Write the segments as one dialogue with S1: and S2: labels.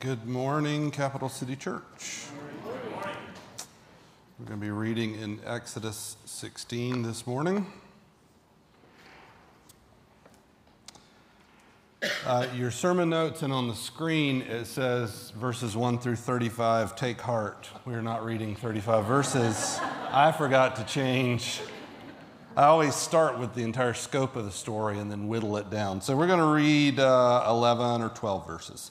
S1: Good morning, Capital City Church. We're going to be reading in Exodus 16 this morning. Uh, your sermon notes and on the screen it says verses 1 through 35 take heart. We're not reading 35 verses. I forgot to change I always start with the entire scope of the story and then whittle it down. So we're going to read uh, 11 or 12 verses.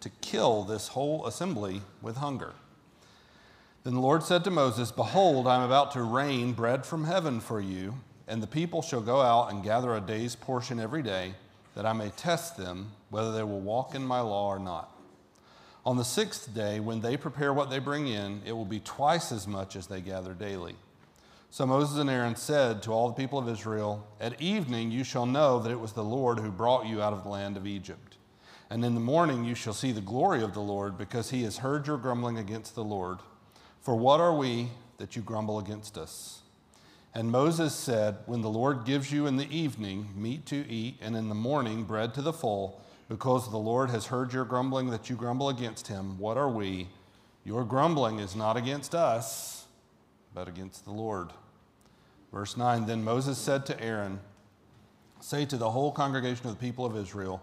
S1: to kill this whole assembly with hunger. Then the Lord said to Moses, Behold, I am about to rain bread from heaven for you, and the people shall go out and gather a day's portion every day, that I may test them whether they will walk in my law or not. On the sixth day, when they prepare what they bring in, it will be twice as much as they gather daily. So Moses and Aaron said to all the people of Israel, At evening you shall know that it was the Lord who brought you out of the land of Egypt. And in the morning you shall see the glory of the Lord, because he has heard your grumbling against the Lord. For what are we that you grumble against us? And Moses said, When the Lord gives you in the evening meat to eat, and in the morning bread to the full, because the Lord has heard your grumbling that you grumble against him, what are we? Your grumbling is not against us but against the Lord. Verse 9 Then Moses said to Aaron, Say to the whole congregation of the people of Israel,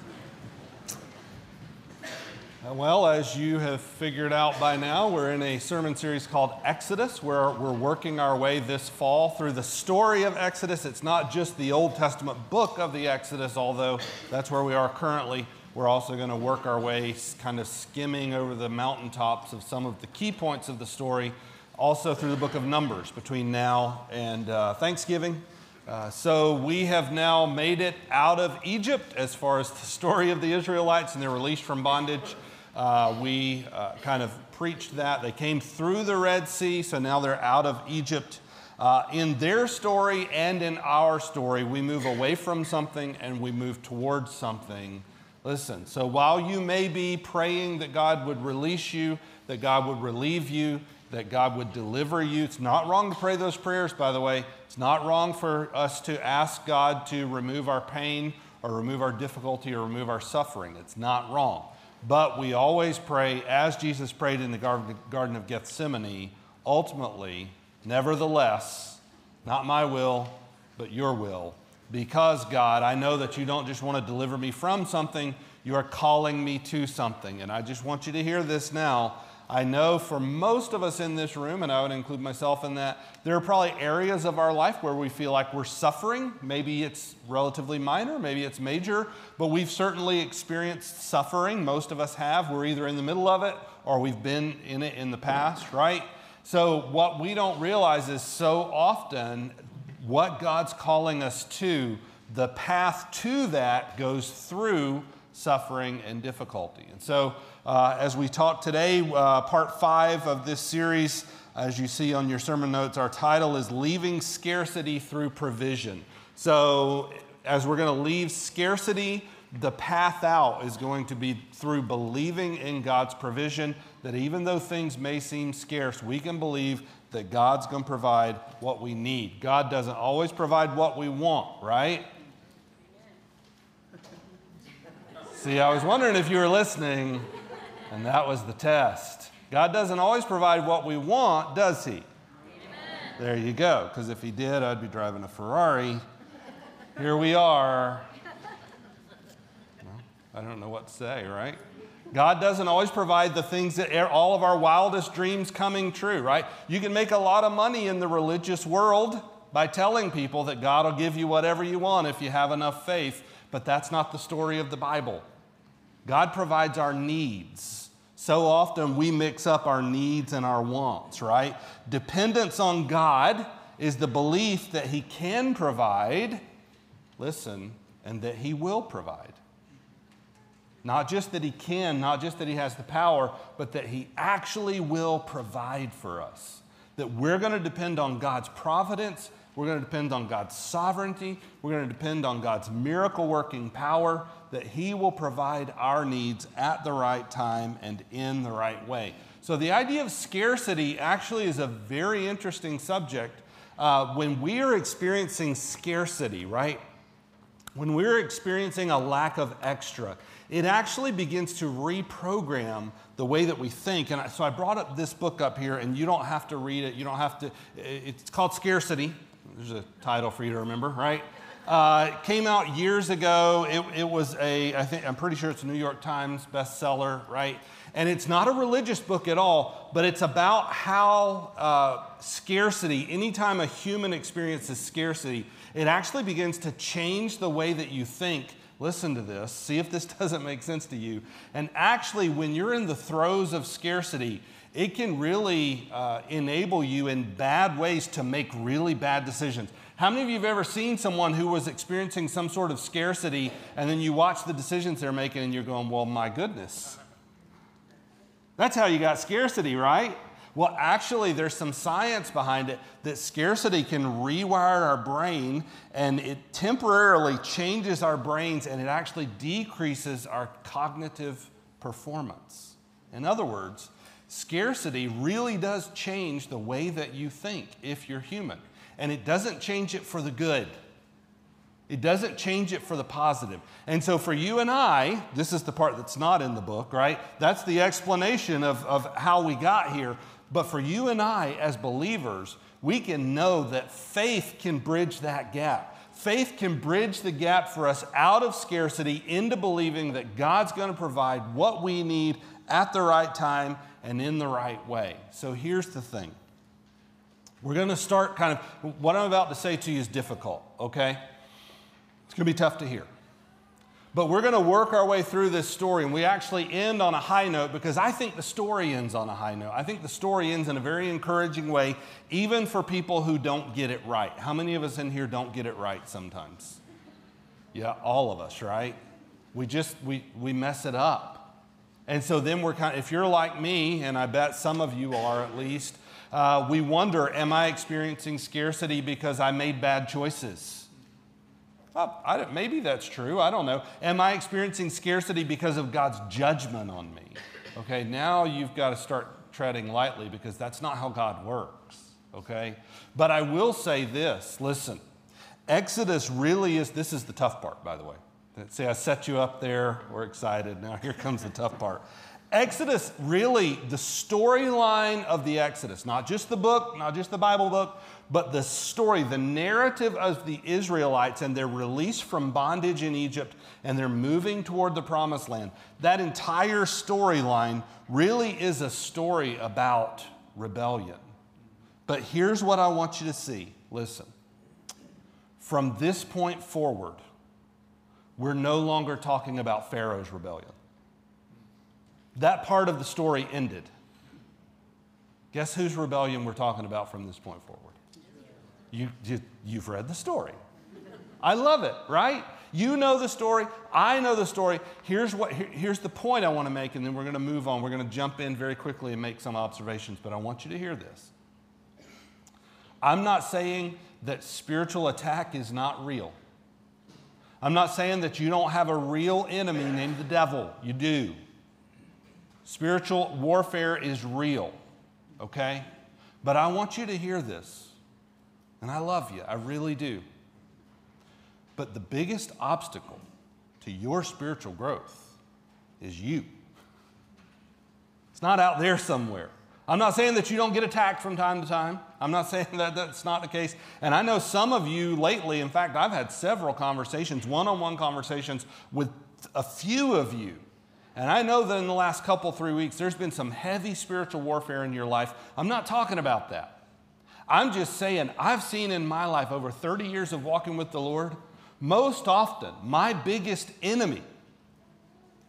S1: Uh, well, as you have figured out by now, we're in a sermon series called Exodus, where we're working our way this fall through the story of Exodus. It's not just the Old Testament book of the Exodus, although that's where we are currently. We're also going to work our way kind of skimming over the mountaintops of some of the key points of the story also through the book of Numbers between now and uh, Thanksgiving. Uh, so we have now made it out of Egypt as far as the story of the Israelites and their release from bondage. Uh, we uh, kind of preached that. They came through the Red Sea, so now they're out of Egypt. Uh, in their story and in our story, we move away from something and we move towards something. Listen, so while you may be praying that God would release you, that God would relieve you, that God would deliver you. It's not wrong to pray those prayers, by the way. It's not wrong for us to ask God to remove our pain or remove our difficulty or remove our suffering. It's not wrong. But we always pray, as Jesus prayed in the Garden of Gethsemane, ultimately, nevertheless, not my will, but your will. Because, God, I know that you don't just want to deliver me from something, you are calling me to something. And I just want you to hear this now I know for most of us in this room, and I would include myself in that, there are probably areas of our life where we feel like we're suffering. Maybe it's relatively minor, maybe it's major, but we've certainly experienced suffering. Most of us have. We're either in the middle of it or we've been in it in the past, right? So, what we don't realize is so often what God's calling us to, the path to that goes through suffering and difficulty. And so, uh, as we talk today, uh, part five of this series, as you see on your sermon notes, our title is Leaving Scarcity Through Provision. So, as we're going to leave scarcity, the path out is going to be through believing in God's provision, that even though things may seem scarce, we can believe that God's going to provide what we need. God doesn't always provide what we want, right? See, I was wondering if you were listening. And that was the test. God doesn't always provide what we want, does He? Amen. There you go. Because if He did, I'd be driving a Ferrari. Here we are. Well, I don't know what to say, right? God doesn't always provide the things that all of our wildest dreams coming true, right? You can make a lot of money in the religious world by telling people that God will give you whatever you want if you have enough faith, but that's not the story of the Bible. God provides our needs. So often we mix up our needs and our wants, right? Dependence on God is the belief that He can provide, listen, and that He will provide. Not just that He can, not just that He has the power, but that He actually will provide for us. That we're going to depend on God's providence, we're going to depend on God's sovereignty, we're going to depend on God's miracle working power, that He will provide our needs at the right time and in the right way. So, the idea of scarcity actually is a very interesting subject. Uh, when we are experiencing scarcity, right? When we're experiencing a lack of extra, it actually begins to reprogram the way that we think. And so I brought up this book up here, and you don't have to read it. You don't have to, it's called Scarcity. There's a title for you to remember, right? Uh, came out years ago. It, it was a, I think, I'm pretty sure it's a New York Times bestseller, right? And it's not a religious book at all, but it's about how uh, scarcity, anytime a human experiences scarcity, it actually begins to change the way that you think listen to this, see if this doesn't make sense to you. And actually, when you're in the throes of scarcity, it can really uh, enable you in bad ways to make really bad decisions. How many of you have ever seen someone who was experiencing some sort of scarcity and then you watch the decisions they're making and you're going, well, my goodness. That's how you got scarcity, right? Well, actually, there's some science behind it that scarcity can rewire our brain and it temporarily changes our brains and it actually decreases our cognitive performance. In other words, scarcity really does change the way that you think if you're human. And it doesn't change it for the good. It doesn't change it for the positive. And so for you and I, this is the part that's not in the book, right? That's the explanation of, of how we got here. But for you and I, as believers, we can know that faith can bridge that gap. Faith can bridge the gap for us out of scarcity into believing that God's going to provide what we need at the right time and in the right way. So here's the thing we're going to start kind of what I'm about to say to you is difficult, okay? It's going to be tough to hear. But we're going to work our way through this story, and we actually end on a high note because I think the story ends on a high note. I think the story ends in a very encouraging way, even for people who don't get it right. How many of us in here don't get it right sometimes? Yeah, all of us, right? We just we we mess it up, and so then we're kind. Of, if you're like me, and I bet some of you are at least, uh, we wonder: Am I experiencing scarcity because I made bad choices? Well, maybe that's true. I don't know. Am I experiencing scarcity because of God's judgment on me? Okay, now you've got to start treading lightly because that's not how God works. Okay? But I will say this listen, Exodus really is, this is the tough part, by the way. See, I set you up there. We're excited. Now here comes the tough part. Exodus, really, the storyline of the Exodus, not just the book, not just the Bible book, but the story, the narrative of the Israelites and their release from bondage in Egypt and they're moving toward the promised land, that entire storyline really is a story about rebellion. But here's what I want you to see listen. From this point forward, we're no longer talking about Pharaoh's rebellion. That part of the story ended. Guess whose rebellion we're talking about from this point forward? You, you, have read the story. I love it, right? You know the story. I know the story. Here's, what, here, here's the point I want to make, and then we're going to move on. We're going to jump in very quickly and make some observations, but I want you to hear this. I'm not saying that spiritual attack is not real. I'm not saying that you don't have a real enemy named the devil. You do. Spiritual warfare is real, okay? But I want you to hear this. And I love you, I really do. But the biggest obstacle to your spiritual growth is you. It's not out there somewhere. I'm not saying that you don't get attacked from time to time. I'm not saying that that's not the case. And I know some of you lately, in fact, I've had several conversations, one on one conversations with a few of you And I know that in the last couple, three weeks, there's been some heavy spiritual warfare in your life. I'm not talking about that. I'm just saying, I've seen in my life over 30 years of walking with the Lord, most often, my biggest enemy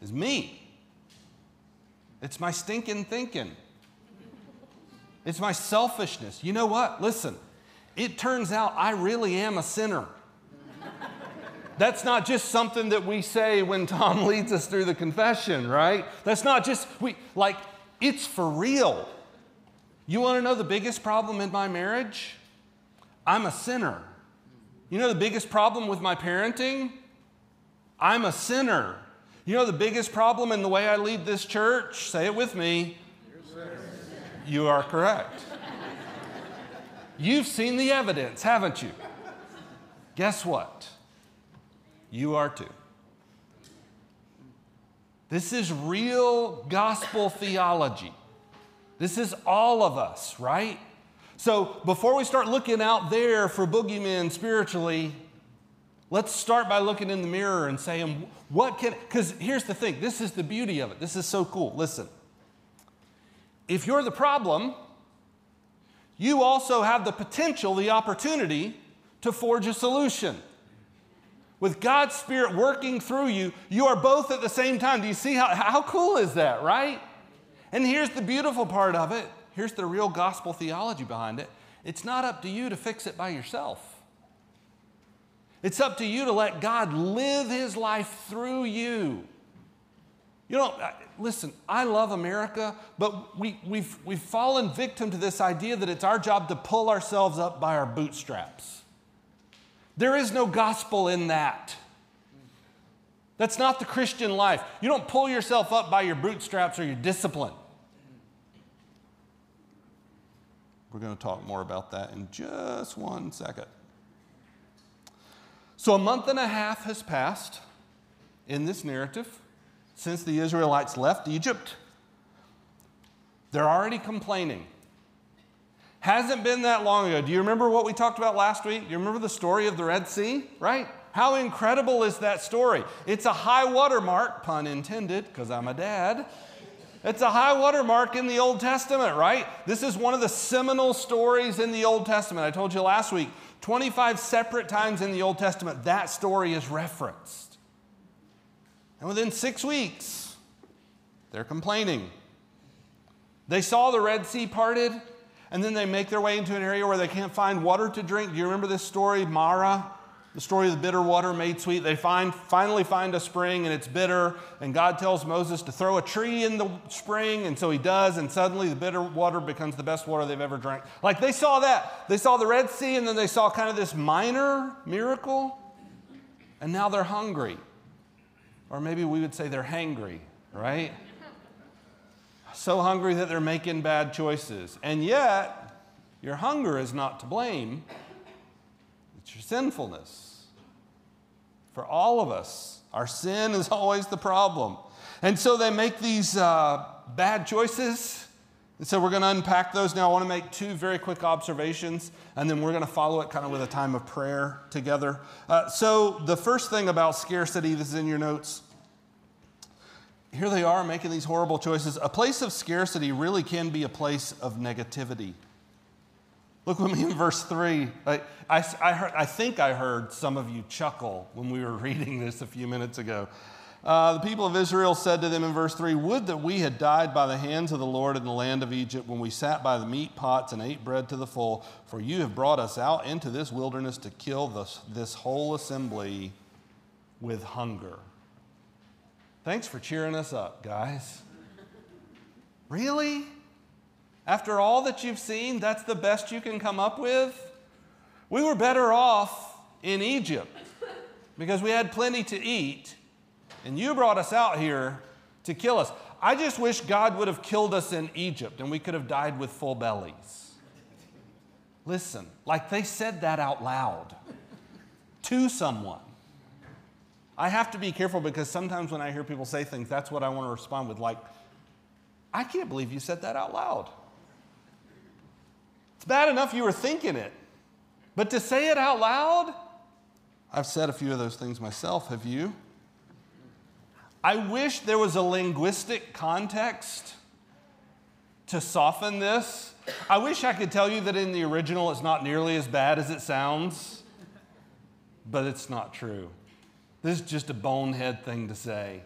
S1: is me. It's my stinking thinking. It's my selfishness. You know what? Listen, it turns out I really am a sinner. That's not just something that we say when Tom leads us through the confession, right? That's not just, we, like, it's for real. You want to know the biggest problem in my marriage? I'm a sinner. You know the biggest problem with my parenting? I'm a sinner. You know the biggest problem in the way I lead this church? Say it with me. You are correct. You've seen the evidence, haven't you? Guess what? You are too. This is real gospel theology. This is all of us, right? So before we start looking out there for boogeymen spiritually, let's start by looking in the mirror and saying, what can, because here's the thing this is the beauty of it. This is so cool. Listen, if you're the problem, you also have the potential, the opportunity to forge a solution with God's Spirit working through you, you are both at the same time. Do you see how, how cool is that, right? And here's the beautiful part of it. Here's the real gospel theology behind it. It's not up to you to fix it by yourself. It's up to you to let God live his life through you. You know, listen, I love America, but we, we've, we've fallen victim to this idea that it's our job to pull ourselves up by our bootstraps. There is no gospel in that. That's not the Christian life. You don't pull yourself up by your bootstraps or your discipline. We're going to talk more about that in just one second. So, a month and a half has passed in this narrative since the Israelites left Egypt. They're already complaining. Hasn't been that long ago. Do you remember what we talked about last week? You remember the story of the Red Sea? Right? How incredible is that story? It's a high water mark, pun intended, because I'm a dad. It's a high water mark in the Old Testament, right? This is one of the seminal stories in the Old Testament. I told you last week, 25 separate times in the Old Testament, that story is referenced. And within six weeks, they're complaining. They saw the Red Sea parted, and then they make their way into an area where they can't find water to drink. Do you remember this story, Marah? The story of the bitter water made sweet. They find, finally find a spring and it's bitter, and God tells Moses to throw a tree in the spring, and so he does, and suddenly the bitter water becomes the best water they've ever drank. Like they saw that. They saw the Red Sea, and then they saw kind of this minor miracle, and now they're hungry. Or maybe we would say they're hangry, right? so hungry that they're making bad choices. And yet, your hunger is not to blame, it's your sinfulness. For all of us, our sin is always the problem. And so they make these uh, bad choices. And so we're going to unpack those now. I want to make two very quick observations, and then we're going to follow it kind of with a time of prayer together. Uh, so, the first thing about scarcity, this is in your notes here they are making these horrible choices. A place of scarcity really can be a place of negativity. Look with me in verse 3. I, I, I, heard, I think I heard some of you chuckle when we were reading this a few minutes ago. Uh, the people of Israel said to them in verse 3 Would that we had died by the hands of the Lord in the land of Egypt when we sat by the meat pots and ate bread to the full, for you have brought us out into this wilderness to kill this, this whole assembly with hunger. Thanks for cheering us up, guys. Really? After all that you've seen, that's the best you can come up with? We were better off in Egypt because we had plenty to eat, and you brought us out here to kill us. I just wish God would have killed us in Egypt and we could have died with full bellies. Listen, like they said that out loud to someone. I have to be careful because sometimes when I hear people say things, that's what I want to respond with, like, I can't believe you said that out loud. It's bad enough you were thinking it, but to say it out loud, I've said a few of those things myself. Have you? I wish there was a linguistic context to soften this. I wish I could tell you that in the original it's not nearly as bad as it sounds, but it's not true. This is just a bonehead thing to say.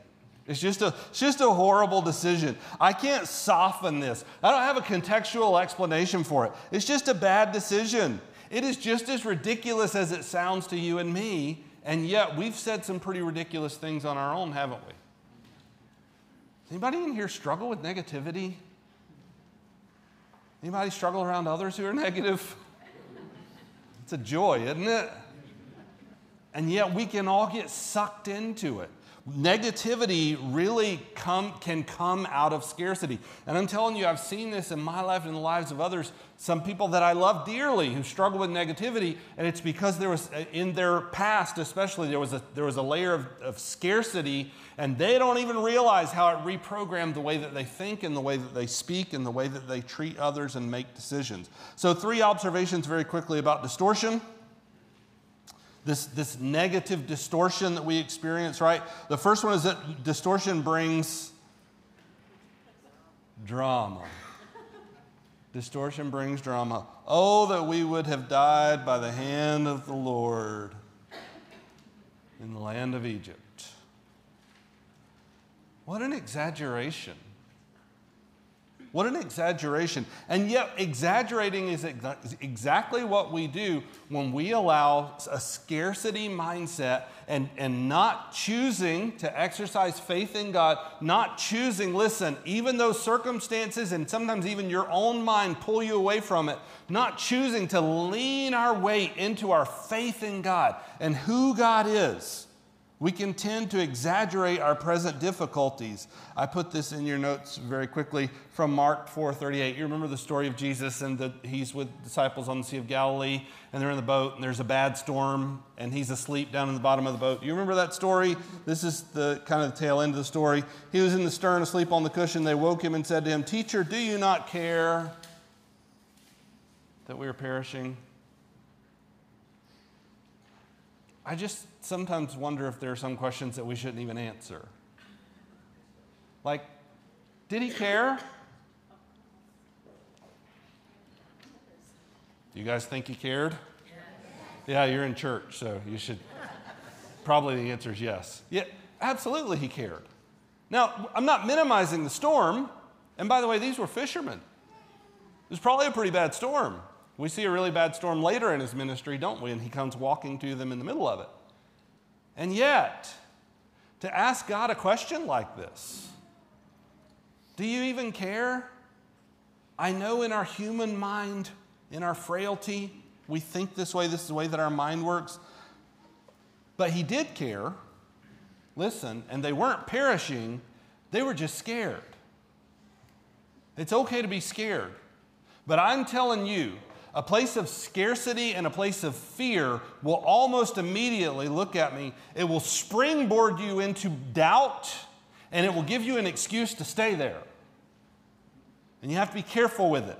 S1: It's just a, it's just a horrible decision. I can't soften this. I don't have a contextual explanation for it. It's just a bad decision. It is just as ridiculous as it sounds to you and me, and yet we've said some pretty ridiculous things on our own, haven't we? Anybody in here struggle with negativity? Anybody struggle around others who are negative? It's a joy, isn't it? And yet we can all get sucked into it negativity really come, can come out of scarcity. And I'm telling you, I've seen this in my life and the lives of others. Some people that I love dearly who struggle with negativity, and it's because there was, uh, in their past especially, there was a, there was a layer of, of scarcity, and they don't even realize how it reprogrammed the way that they think and the way that they speak and the way that they treat others and make decisions. So, three observations very quickly about distortion this, this negative distortion that we experience, right? The first one is that distortion brings drama. distortion brings drama. Oh, that we would have died by the hand of the Lord in the land of Egypt. What an exaggeration. What an exaggeration. And yet, exaggerating is exactly what we do when we allow a scarcity mindset and, and not choosing to exercise faith in God, not choosing, listen, even though circumstances and sometimes even your own mind pull you away from it, not choosing to lean our weight into our faith in God and who God is we can tend to exaggerate our present difficulties. I put this in your notes very quickly from Mark 4:38. You remember the story of Jesus and that he's with disciples on the Sea of Galilee and they're in the boat and there's a bad storm and he's asleep down in the bottom of the boat. You remember that story? This is the kind of the tail end of the story. He was in the stern asleep on the cushion. They woke him and said to him, "Teacher, do you not care that we are perishing?" I just sometimes wonder if there are some questions that we shouldn't even answer. Like, did he care? Do you guys think he cared? Yeah, you're in church, so you should. Probably the answer is yes. Yeah, absolutely he cared. Now, I'm not minimizing the storm. And by the way, these were fishermen. It was probably a pretty bad storm. We see a really bad storm later in his ministry, don't we? And he comes walking to them in the middle of it. And yet, to ask God a question like this, do you even care? I know in our human mind, in our frailty, we think this way, this is the way that our mind works. But he did care. Listen, and they weren't perishing, they were just scared. It's okay to be scared. But I'm telling you, a place of scarcity and a place of fear will almost immediately look at me. It will springboard you into doubt and it will give you an excuse to stay there. And you have to be careful with it.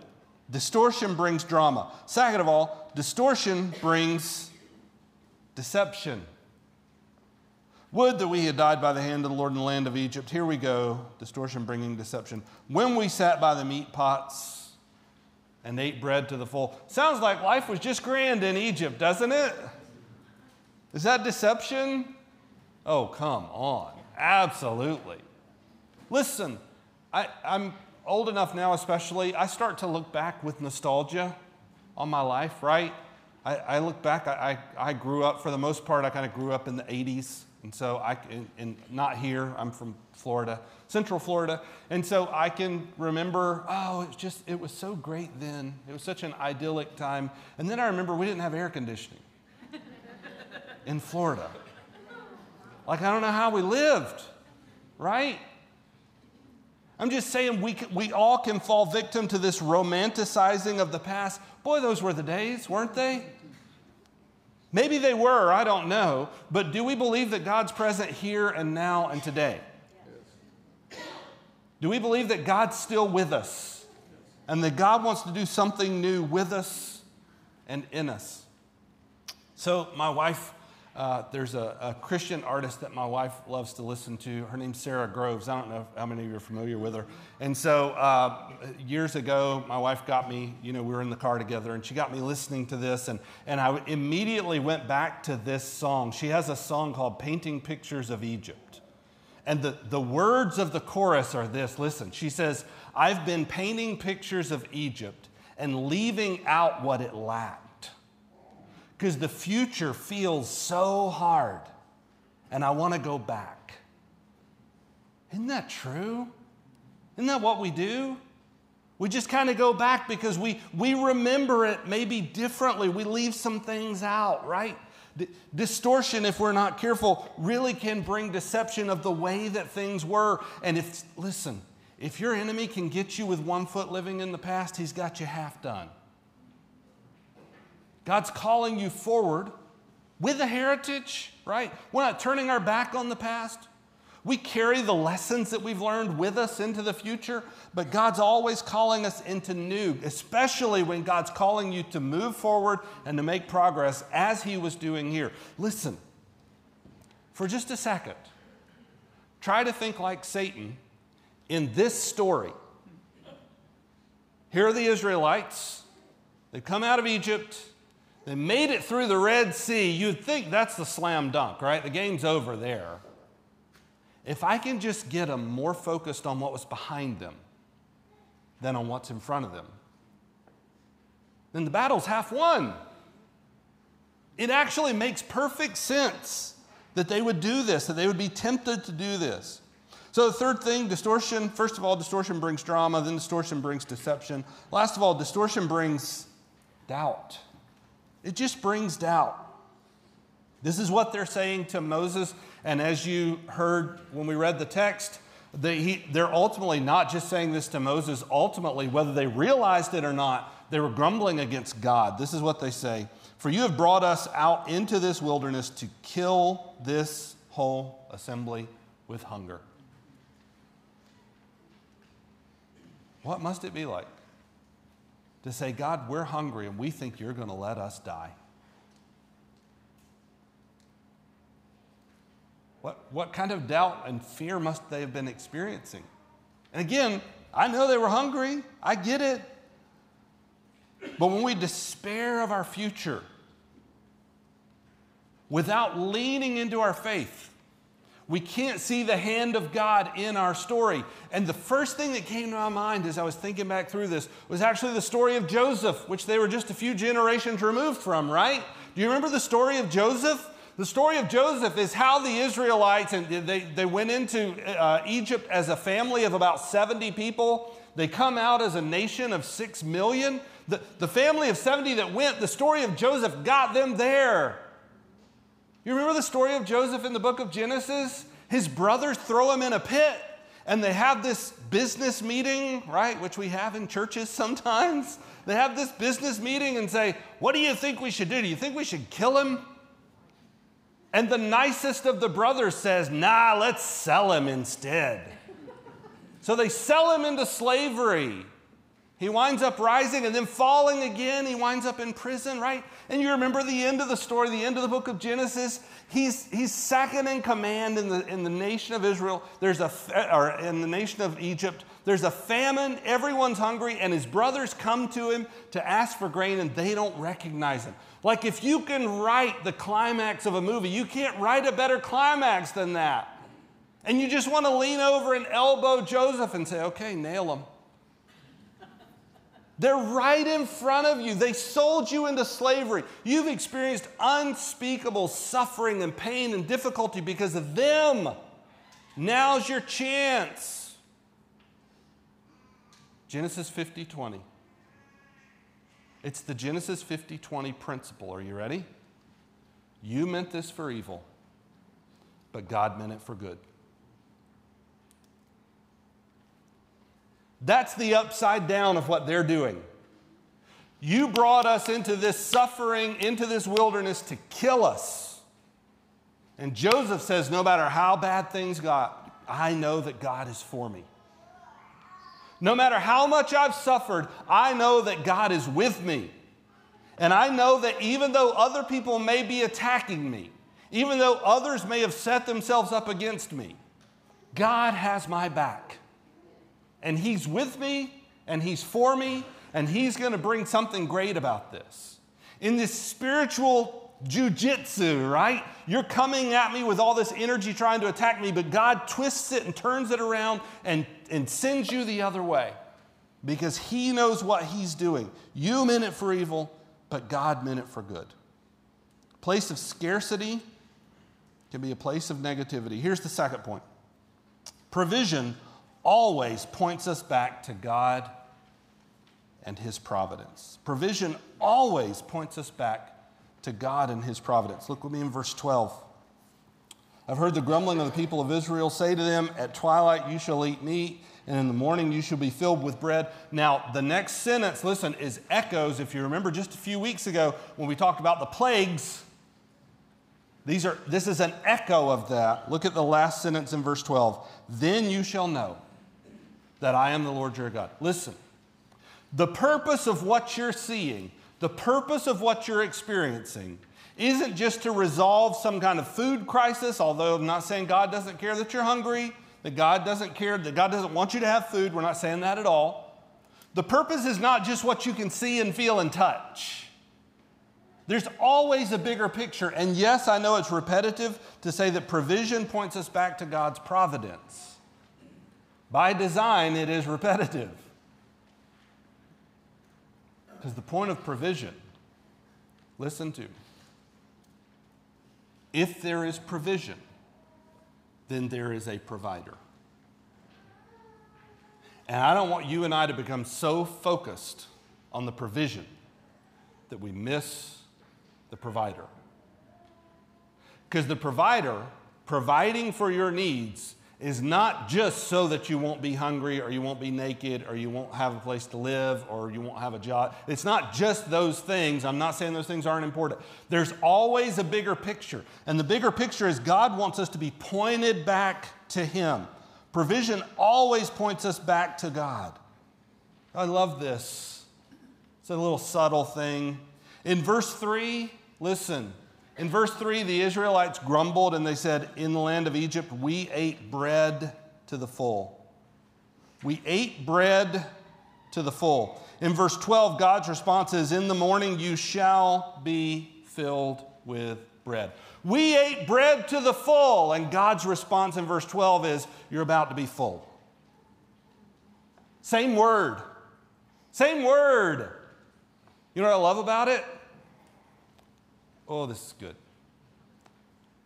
S1: Distortion brings drama. Second of all, distortion brings deception. Would that we had died by the hand of the Lord in the land of Egypt. Here we go, distortion bringing deception. When we sat by the meat pots, and ate bread to the full. Sounds like life was just grand in Egypt, doesn't it? Is that deception? Oh, come on. Absolutely. Listen, I, am old enough now, especially, I start to look back with nostalgia on my life, right? I, I look back, I, I, I, grew up, for the most part, I kind of grew up in the 80s. And so I, and not here, I'm from Florida, Central Florida. And so I can remember, oh, it's just, it was so great then. It was such an idyllic time. And then I remember we didn't have air conditioning in Florida. Like, I don't know how we lived, right? I'm just saying we, we all can fall victim to this romanticizing of the past. Boy, those were the days, weren't they? Maybe they were, I don't know. But do we believe that God's present here and now and today? Do we believe that God's still with us and that God wants to do something new with us and in us? So, my wife uh, there's a, a, Christian artist that my wife loves to listen to. Her name's Sara Groves. I don't know how many of you are familiar with her. And so uh, years ago, my wife got me, you know, we were in the car together, and she got me listening to this. And, and I immediately went back to this song. She has a song called Painting Pictures of Egypt. And the, the words of the chorus are this listen, she says, I've been painting pictures of Egypt and leaving out what it lacked because the future feels so hard and I want to go back. Isn't that true? Isn't that what we do? We just kind of go back because we, we remember it maybe differently. We leave some things out, right? D- distortion, if we're not careful, really can bring deception of the way that things were. And if, listen, if your enemy can get you with one foot living in the past, he's got you half done. God's calling you forward with a heritage, right? We're not turning our back on the past. We carry the lessons that we've learned with us into the future, but God's always calling us into new, especially when God's calling you to move forward and to make progress as He was doing here. Listen, for just a second, try to think like Satan in this story. Here are the Israelites. They come out of Egypt. They made it through the Red Sea. You'd think that's the slam dunk, right? The game's over there. If I can just get them more focused on what was behind them than on what's in front of them, then the battle's half won. It actually makes perfect sense that they would do this, that they would be tempted to do this. So, the third thing, distortion. First of all, distortion brings drama, then, distortion brings deception. Last of all, distortion brings doubt. It just brings doubt. This is what they're saying to Moses. And as you heard when we read the text, they, he, they're ultimately not just saying this to Moses, ultimately, whether they realized it or not, they were grumbling against God. This is what they say For you have brought us out into this wilderness to kill this whole assembly with hunger. What must it be like? To say, God, we're hungry and we think you're going to let us die. What, what kind of doubt and fear must they have been experiencing? And again, I know they were hungry. I get it. But when we despair of our future without leaning into our faith, we can't see the hand of God in our story. And the first thing that came to my mind as I was thinking back through this was actually the story of Joseph, which they were just a few generations removed from, right? Do you remember the story of Joseph? The story of Joseph is how the Israelites, and they, they went into uh, Egypt as a family of about 70 people. They come out as a nation of 6 million. The, the family of 70 that went, the story of Joseph got them there. You remember the story of Joseph in the book of Genesis? His brothers throw him in a pit and they have this business meeting, right, which we have in churches sometimes. They have this business meeting and say, What do you think we should do? Do you think we should kill him? And the nicest of the brothers says, Nah, let's sell him instead. so they sell him into slavery. He winds up rising and then falling again. He winds up in prison, right? And you remember the end of the story, the end of the book of Genesis. He's, he's second in command in the, in the nation of Israel. There's a, or in the nation of Egypt. There's a famine. Everyone's hungry, and his brothers come to him to ask for grain, and they don't recognize him. Like if you can write the climax of a movie, you can't write a better climax than that. And you just want to lean over and elbow Joseph and say, okay, nail him. They're right in front of you. They sold you into slavery. You've experienced unspeakable suffering and pain and difficulty because of them. Now's your chance. Genesis 50 20. It's the Genesis 50 20 principle. Are you ready? You meant this for evil, but God meant it for good. That's the upside down of what they're doing. You brought us into this suffering, into this wilderness to kill us. And Joseph says, No matter how bad things got, I know that God is for me. No matter how much I've suffered, I know that God is with me. And I know that even though other people may be attacking me, even though others may have set themselves up against me, God has my back. And He's with me, and He's for me, and He's going to bring something great about this. In this spiritual jujitsu, right? You're coming at me with all this energy trying to attack me, but God twists it and turns it around and, and sends you the other way because He knows what He's doing. You meant it for evil, but God meant it for good. Place of scarcity can be a place of negativity. Here's the second point provision always points us back to God and His providence. Provision always points us back to God and His providence. Look with me in verse 12. I've heard the grumbling of the people of Israel say to them, At twilight you shall eat meat, and in the morning you shall be filled with bread. Now, the next sentence, listen, is echoes. If you remember just a few weeks ago when we talked about the plagues, these are, this is an echo of that. Look at the last sentence in verse 12. Then you shall know that I am the Lord your God. Listen, the purpose of what you're seeing, the purpose of what you're experiencing, isn't just to resolve some kind of food crisis, although I'm not saying God doesn't care that you're hungry, that God doesn't care, that God doesn't want you to have food. We're not saying that at all. The purpose is not just what you can see and feel and touch. There's always a bigger picture. And yes, I know it's repetitive to say that provision points us back to God's providence. By design, it is repetitive. Because the point of provision, listen to, if there is provision, then there is a provider. And I don't want you and I to become so focused on the provision that we miss the provider. Because the provider providing for your needs is not just so that you won't be hungry or you won't be naked or you won't have a place to live or you won't have a job. It's not just those things. I'm not saying those things aren't important. There's always a bigger picture. And the bigger picture is God wants us to be pointed back to Him. Provision always points us back to God. I love this. It's a little subtle thing. In verse 3, listen. In verse 3, the Israelites grumbled and they said, In the land of Egypt, we ate bread to the full. We ate bread to the full. In verse 12, God's response is, In the morning you shall be filled with bread. We ate bread to the full. And God's response in verse 12 is, You're about to be full. Same word. Same word. You know what I love about it? Oh, this is good.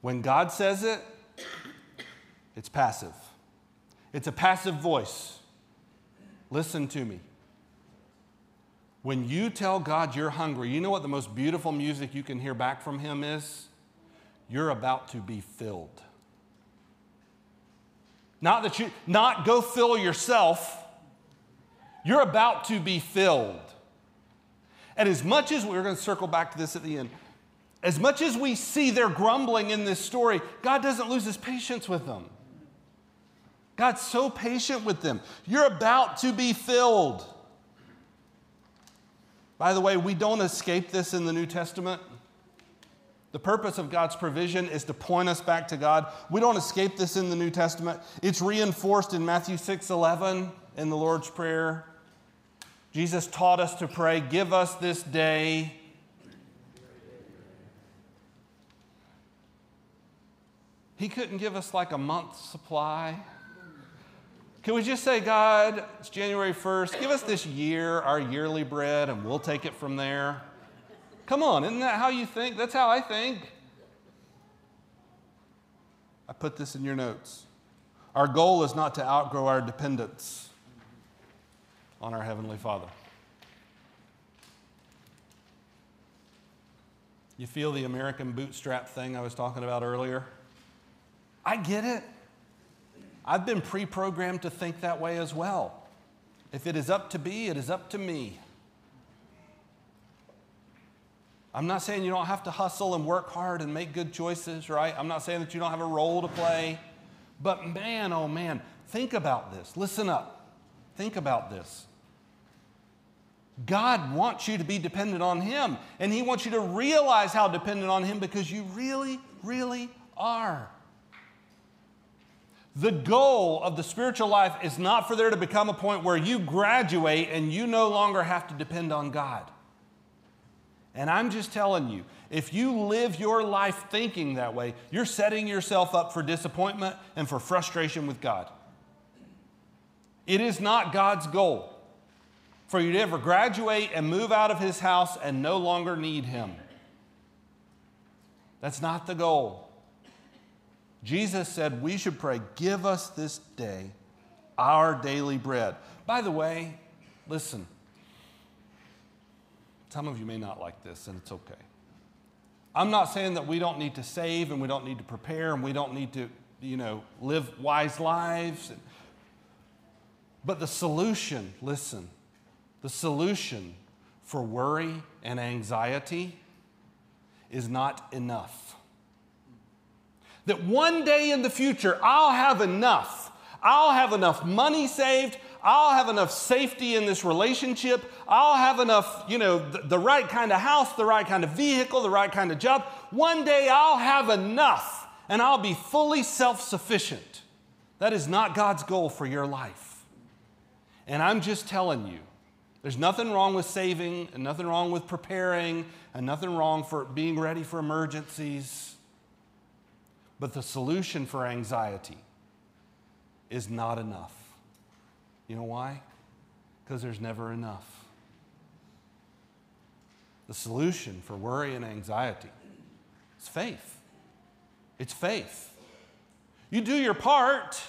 S1: When God says it, it's passive. It's a passive voice. Listen to me. When you tell God you're hungry, you know what the most beautiful music you can hear back from Him is? You're about to be filled. Not that you, not go fill yourself. You're about to be filled. And as much as we're going to circle back to this at the end, as much as we see their grumbling in this story, God doesn't lose his patience with them. God's so patient with them. You're about to be filled. By the way, we don't escape this in the New Testament. The purpose of God's provision is to point us back to God. We don't escape this in the New Testament. It's reinforced in Matthew 6 11 in the Lord's Prayer. Jesus taught us to pray, Give us this day He couldn't give us like a month's supply. Can we just say, God, it's January 1st, give us this year, our yearly bread, and we'll take it from there? Come on, isn't that how you think? That's how I think. I put this in your notes. Our goal is not to outgrow our dependence on our Heavenly Father. You feel the American bootstrap thing I was talking about earlier? I get it. I've been pre programmed to think that way as well. If it is up to be, it is up to me. I'm not saying you don't have to hustle and work hard and make good choices, right? I'm not saying that you don't have a role to play. But man, oh man, think about this. Listen up. Think about this. God wants you to be dependent on Him, and He wants you to realize how dependent on Him because you really really are. The goal of the spiritual life is not for there to become a point where you graduate and you no longer have to depend on God. And I'm just telling you, if you live your life thinking that way, you're setting yourself up for disappointment and for frustration with God. It is not God's goal for you to ever graduate and move out of His house and no longer need Him. That's not the goal. Jesus said we should pray, Give us this day our daily bread. By the way, listen, some of you may not like this, and it's okay. I'm not saying that we don't need to save and we don't need to prepare and we don't need to, you know, live wise lives. But the solution, listen, the solution for worry and anxiety is not enough. That one day in the future, I'll have enough. I'll have enough money saved. I'll have enough safety in this relationship. I'll have enough, you know, the, the right kind of house, the right kind of vehicle, the right kind of job. One day I'll have enough and I'll be fully self sufficient. That is not God's goal for your life. And I'm just telling you, there's nothing wrong with saving, and nothing wrong with preparing, and nothing wrong for being ready for emergencies. But the solution for anxiety is not enough. You know why? Because there's never enough. The solution for worry and anxiety is faith. It's faith. You do your part.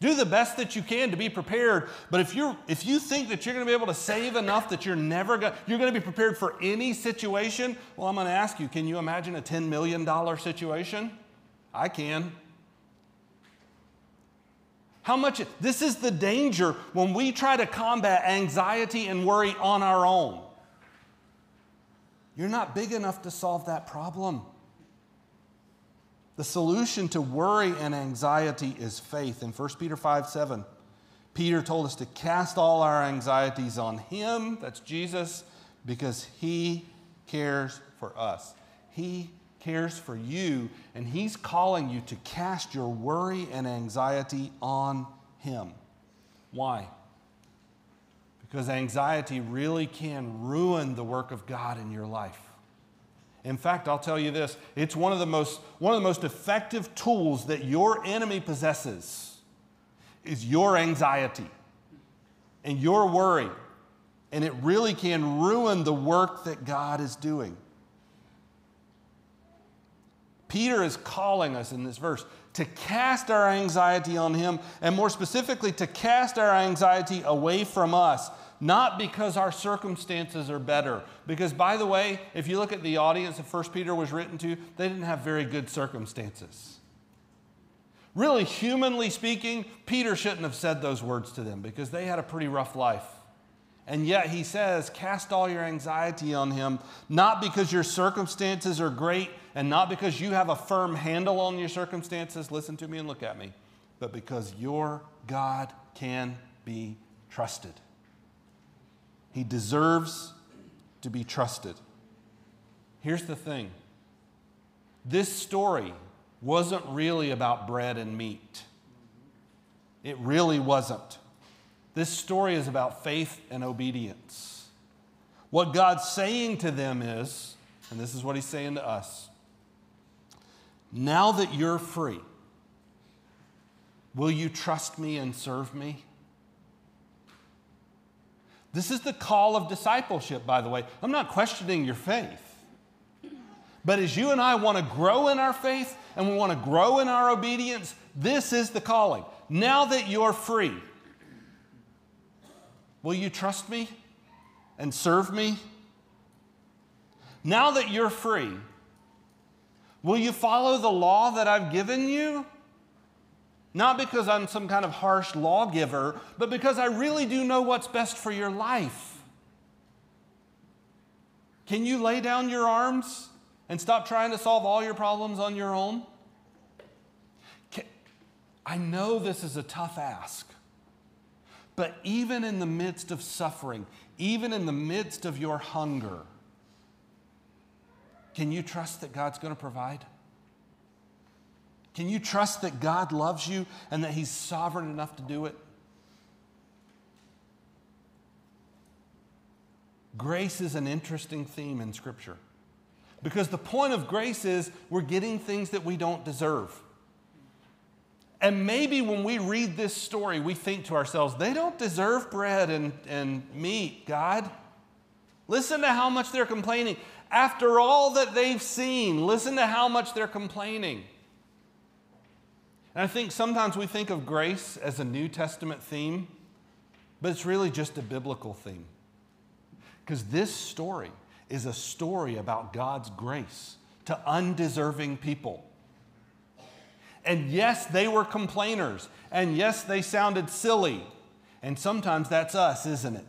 S1: Do the best that you can to be prepared. But if you if you think that you're going to be able to save enough that you're never going you're going to be prepared for any situation, well, I'm going to ask you, can you imagine a 10 million dollar situation? I can. How much this is the danger when we try to combat anxiety and worry on our own. You're not big enough to solve that problem. The solution to worry and anxiety is faith. In 1 Peter 5 7, Peter told us to cast all our anxieties on Him, that's Jesus, because He cares for us. He cares for you, and He's calling you to cast your worry and anxiety on Him. Why? Because anxiety really can ruin the work of God in your life. In fact, I'll tell you this it's one of the most, one of the most effective tools that your enemy possesses is your anxiety and your worry. And it really can ruin the work that God is doing. Peter is calling us in this verse to cast our anxiety on him, and more specifically, to cast our anxiety away from us not because our circumstances are better. Because, by the way, if you look at the audience that 1 Peter was written to, they didn't have very good circumstances. Really, humanly speaking, Peter shouldn't have said those words to them because they had a pretty rough life. And yet he says, Cast all your anxiety on him, not because your circumstances are great and not because you have a firm handle on your circumstances. Listen to me and look at me. But because your God can be trusted. He deserves to be trusted. Here's the thing this story wasn't really about bread and meat. It really wasn't. This story is about faith and obedience. What God's saying to them is, and this is what He's saying to us now that you're free, will you trust me and serve me? This is the call of discipleship, by the way. I'm not questioning your faith. But as you and I want to grow in our faith and we want to grow in our obedience, this is the calling. Now that you're free, will you trust me and serve me? Now that you're free, will you follow the law that I've given you? Not because I'm some kind of harsh lawgiver, but because I really do know what's best for your life. Can you lay down your arms and stop trying to solve all your problems on your own? Can, I know this is a tough ask, but even in the midst of suffering, even in the midst of your hunger, can you trust that God's going to provide? Can you trust that God loves you and that He's sovereign enough to do it? Grace is an interesting theme in Scripture because the point of grace is we're getting things that we don't deserve. And maybe when we read this story, we think to ourselves, they don't deserve bread and, and meat, God. Listen to how much they're complaining. After all that they've seen, listen to how much they're complaining. And I think sometimes we think of grace as a New Testament theme, but it's really just a biblical theme. Because this story is a story about God's grace to undeserving people. And yes, they were complainers. And yes, they sounded silly. And sometimes that's us, isn't it?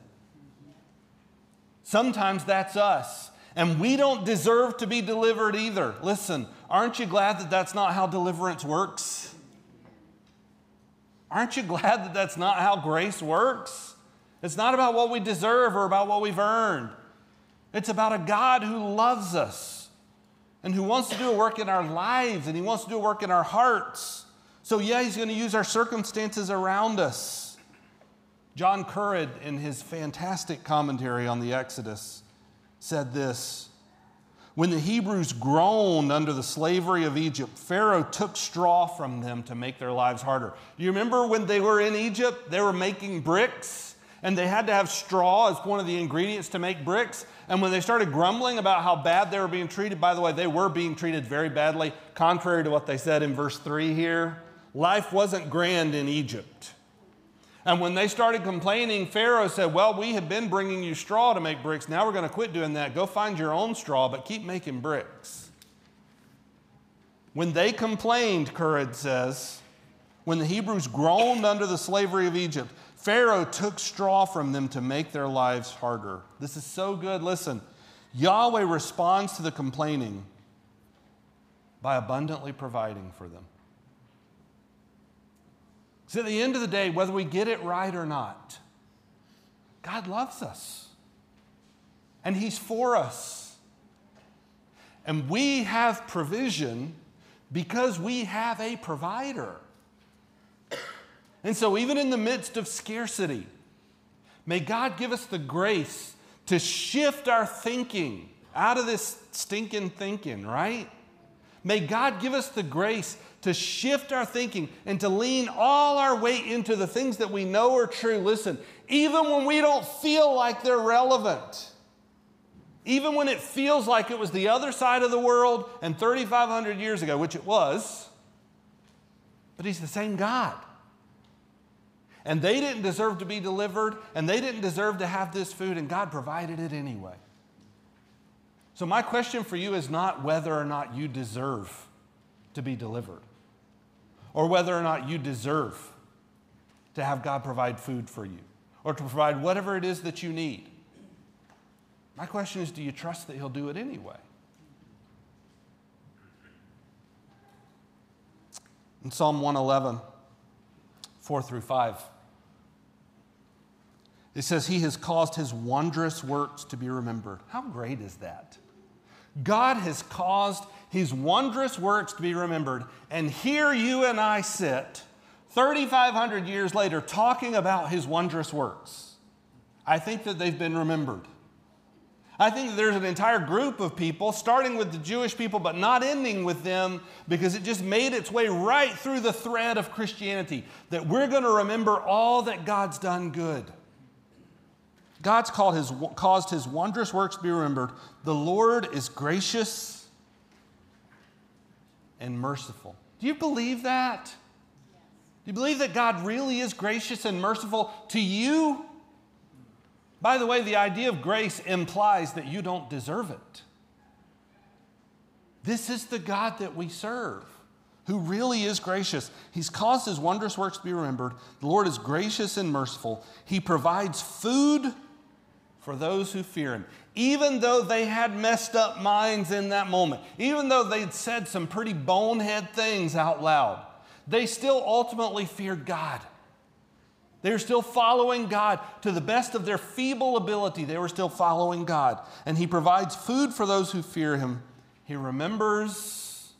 S1: Sometimes that's us. And we don't deserve to be delivered either. Listen, aren't you glad that that's not how deliverance works? Aren't you glad that that's not how grace works? It's not about what we deserve or about what we've earned. It's about a God who loves us and who wants to do a work in our lives and He wants to do a work in our hearts. So, yeah, He's going to use our circumstances around us. John Currid, in his fantastic commentary on the Exodus, said this When the Hebrews groaned under the slavery of Egypt, Pharaoh took straw from them to make their lives harder. You remember when they were in Egypt, they were making bricks? and they had to have straw as one of the ingredients to make bricks. And when they started grumbling about how bad they were being treated, by the way, they were being treated very badly, contrary to what they said in verse 3 here. Life wasn't grand in Egypt. And when they started complaining, Pharaoh said, Well, we have been bringing you straw to make bricks. Now we're going to quit doing that. Go find your own straw, but keep making bricks. When they complained, Currid says, when the Hebrews groaned under the slavery of Egypt, Pharaoh took straw from them to make their lives harder. This is so good. Listen, Yahweh responds to the complaining by abundantly providing for them. So, at the end of the day, whether we get it right or not, God loves us and He's for us. And we have provision because we have a provider. And so, even in the midst of scarcity, may God give us the grace to shift our thinking out of this stinking thinking, right? May God give us the grace to shift our thinking and to lean all our weight into the things that we know are true. Listen, even when we don't feel like they're relevant, even when it feels like it was the other side of the world and 3,500 years ago, which it was, but He's the same God and they didn't deserve to be delivered, and they didn't deserve to have this food, and God provided it anyway. So, my question for you is not whether or not you deserve to be delivered, or whether or not you deserve to have God provide food for you, or to provide whatever it is that you need. My question is do you trust that He'll do it anyway? In Psalm 111, 4 through 5. It says, He has caused His wondrous works to be remembered. How great is that? God has caused His wondrous works to be remembered. And here you and I sit, 3,500 years later, talking about His wondrous works. I think that they've been remembered. I think that there's an entire group of people, starting with the Jewish people, but not ending with them, because it just made its way right through the thread of Christianity, that we're going to remember all that God's done good. God's called his, caused his wondrous works to be remembered. The Lord is gracious and merciful. Do you believe that? Do you believe that God really is gracious and merciful to you? By the way, the idea of grace implies that you don't deserve it. This is the God that we serve, who really is gracious. He's caused his wondrous works to be remembered. The Lord is gracious and merciful. He provides food for those who fear him. Even though they had messed up minds in that moment, even though they'd said some pretty bonehead things out loud, they still ultimately feared God. They were still following God to the best of their feeble ability. They were still following God. And He provides food for those who fear Him. He remembers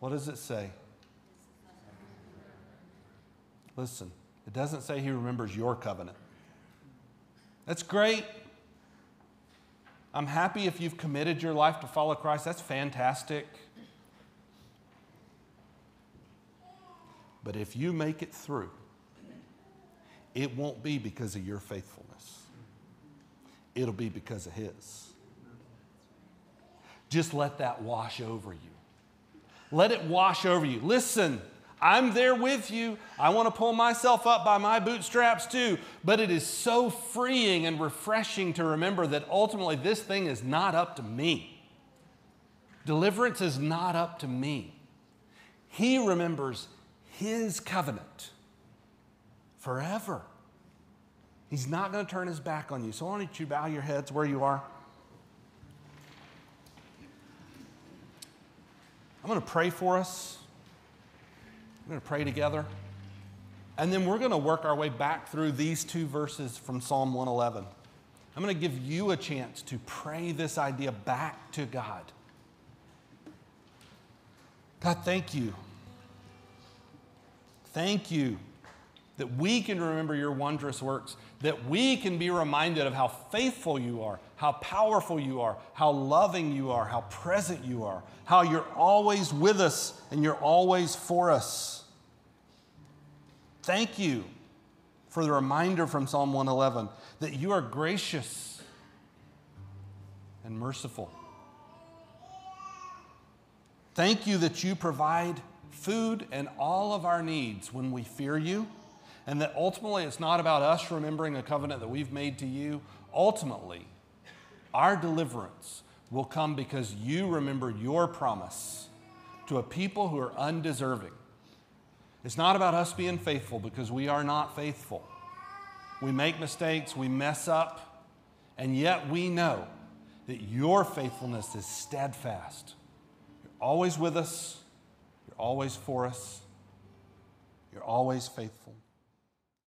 S1: What does it say? Listen, it doesn't say he remembers your covenant. That's great. I'm happy if you've committed your life to follow Christ. That's fantastic. But if you make it through, it won't be because of your faithfulness, it'll be because of His. Just let that wash over you. Let it wash over you. Listen, I'm there with you. I want to pull myself up by my bootstraps too. But it is so freeing and refreshing to remember that ultimately this thing is not up to me. Deliverance is not up to me. He remembers his covenant forever. He's not going to turn his back on you. So I want you to bow your heads where you are. I'm going to pray for us. I'm going to pray together. And then we're going to work our way back through these two verses from Psalm 111. I'm going to give you a chance to pray this idea back to God. God, thank you Thank you that we can remember your wondrous works, that we can be reminded of how faithful you are, how powerful you are, how loving you are, how present you are, how you're always with us and you're always for us. Thank you for the reminder from Psalm 111 that you are gracious and merciful. Thank you that you provide food, and all of our needs when we fear you. And that ultimately it's not about us remembering a covenant that we've made to you. Ultimately, our deliverance will come because you remember your promise to a people who are undeserving. It's not about us being faithful because we are not faithful. We make mistakes, we mess up, and yet we know that your faithfulness is steadfast. You're always with us, you're always for us. You're always faithful.